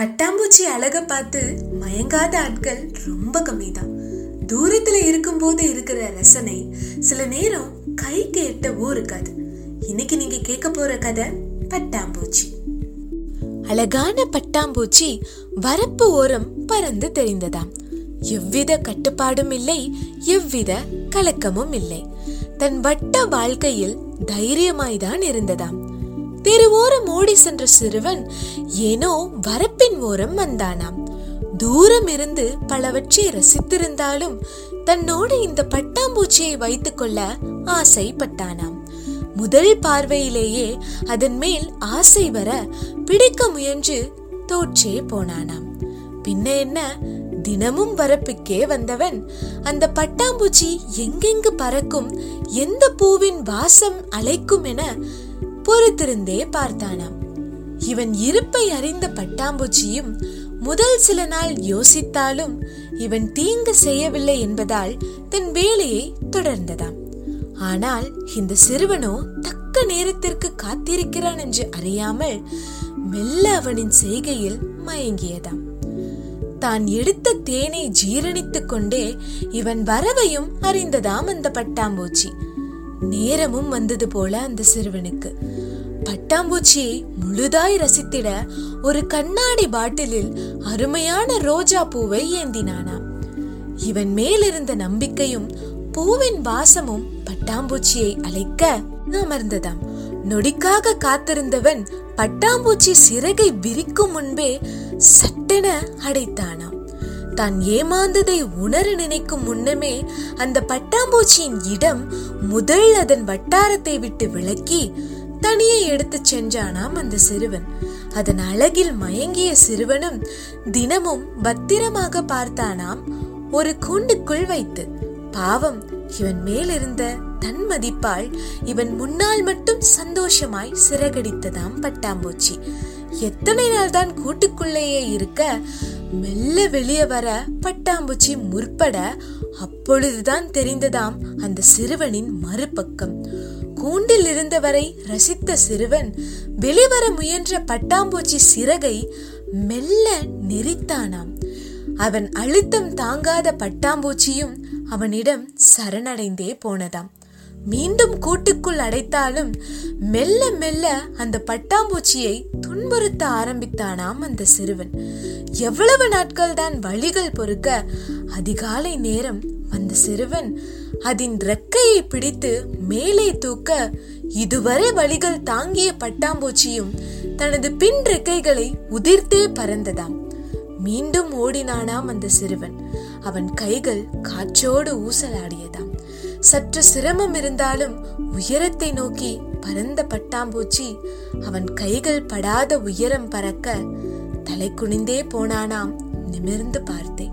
பட்டாம்பூச்சி அழகை பார்த்து மயங்காத ஆட்கள் ரொம்ப கம்மிதான். தூரத்துல இருக்கும்போது இருக்கிற ரசனை சில நேரம் கைக்கு எட்டவோ இருக்காது. இன்னைக்கு நீங்க கேட்க போற கதை பட்டாம்பூச்சி. அழகான பட்டாம்பூச்சி வரப்பு ஓரம் பறந்து தெரிந்ததாம். எவ்வித கட்டுப்பாடும் இல்லை எவ்வித கலக்கமும் இல்லை. தன் வட்ட வாழ்க்கையில் தைரியமாய்தான் இருந்ததாம். தெருவோரம் ஓடி சென்ற சிறுவன் ஏனோ வரப்பின் ஓரம் வந்தானாம். தூரம் இருந்து பலவற்றை ரசித்திருந்தாலும் தன்னோடு இந்த பட்டாம்பூச்சியை வைத்துக் கொள்ள ஆசைப்பட்டானாம். முதல் பார்வையிலேயே அதன் மேல் ஆசை வர பிடிக்க முயன்று தோற்றே போனானாம். பின்ன என்ன? தினமும் வரப்புக்கே வந்தவன் அந்த பட்டாம்பூச்சி எங்கெங்கு பறக்கும் எந்த பூவின் வாசம் அழைக்கும் என பொறுத்திருந்தே பார்த்தானாம். இவன் இருப்பை அறிந்த பட்டாம்பூச்சியும் முதல் சில நாள் யோசித்தாலும் இவன் தீங்கு செய்யவில்லை என்பதால் தன் வேலையை தொடர்ந்ததாம். ஆனால் இந்த சிறுவனோ தக்க நேரத்திற்கு காத்திருக்கிறான் என்று அறியாமல் மெல்ல அவனின் செய்கையில் மயங்கியதாம். தான் எடுத்த தேனை ஜீரணித்துக் கொண்டே இவன் வரவையும் அறிந்ததாம் அந்த பட்டாம்பூச்சி. நேரமும் வந்தது போல அந்த சிறுவனுக்கு. பட்டாம்பூச்சியை முழுதாய் ரசித்திட ஒரு கண்ணாடி பாட்டிலில் அருமையான ரோஜா பூவை ஏந்தினானாம் இவன் மேல் இருந்த நம்பிக்கையும் பூவின் வாசமும் பட்டாம்பூச்சியை அழைக்க அமர்ந்ததாம். நொடிக்காக காத்திருந்தவன் பட்டாம்பூச்சி சிறகை விரிக்கும் முன்பே சட்டென அடைத்தானாம். தான் ஏமாந்ததை உணர நினைக்கும் முன்னமே அந்த பட்டாம்பூச்சியின் இடம் முதல் அதன் வட்டாரத்தை விட்டு விலக்கி தனியே எடுத்துச் சென்றானாம் அந்த சிறுவன். அதன் அழகில் மயங்கிய சிறுவனும் தினமும் பத்திரமாக பார்த்தானாம். ஒரு கூண்டுக்குள் வைத்து பாவம் இவன் மேலிருந்த தன் மதிப்பால் இவன் முன்னால் மட்டும் சந்தோஷமாய் சிறகடித்ததாம் பட்டாம்பூச்சி. எத்தனை நாள் தான் கூட்டுக்குள்ளேயே இருக்க மெல்ல வெளியே வர பட்டாம்பூச்சி முற்பட அப்பொழுதுதான் தெரிந்ததாம் அந்த சிறுவனின் மறுபக்கம். கூண்டில் இருந்தவரை ரசித்த சிறுவன் வெளிவர முயன்ற பட்டாம்பூச்சி சிறகை மெல்ல நெறித்தானாம் அவன் அழுத்தம் தாங்காத பட்டாம்பூச்சியும் அவனிடம் சரணடைந்தே போனதாம். மீண்டும் கூட்டுக்குள் அடைத்தாலும் மெல்ல மெல்ல அந்த பட்டாம்பூச்சியை துன்புறுத்த ஆரம்பித்தானாம் அந்த சிறுவன். எவ்வளவு நாட்கள் தான் வழிகள் பொறுக்க அதிகாலை நேரம் அந்த சிறுவன் அதன் ரெக்கையை பிடித்து மேலே தூக்க இதுவரை வழிகள் தாங்கிய பட்டாம்பூச்சியும் தனது பின் ரெக்கைகளை உதிர்த்தே பறந்ததாம். மீண்டும் ஓடினானாம் அந்த சிறுவன். அவன் கைகள் காற்றோடு ஊசலாடியதாம். சற்று சிரமம் இருந்தாலும் உயரத்தை நோக்கி பறந்த பட்டாம்பூச்சி அவன் கைகள் படாத உயரம் பறக்க தலை குனிந்தே போனானாம். நிமிர்ந்து பார்த்தேன்.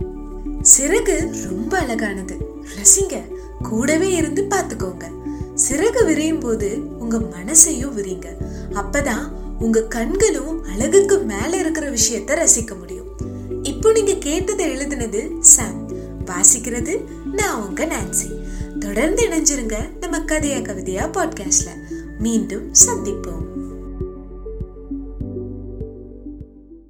சிறகு ரொம்ப அழகானது. ரசிங்க கூடவே இருந்து பார்த்துக்கோங்க. சிறகு விரியும் போது உங்க மனசையும் விரிங்க. அப்பதான் உங்க கண்களும் அழகுக்கு மேல இருக்கிற விஷயத்த ரசிக்க முடியும். இப்போ நீங்க கேட்டதை எழுதுனது சாம். வாசிக்கிறது நான் உங்க நான்சி. தொடர்ந்து இணைஞ்சிருங்க நம்ம கதையா கவிதையா பாட்காஸ்ட்ல மீண்டும் சந்திப்போம்.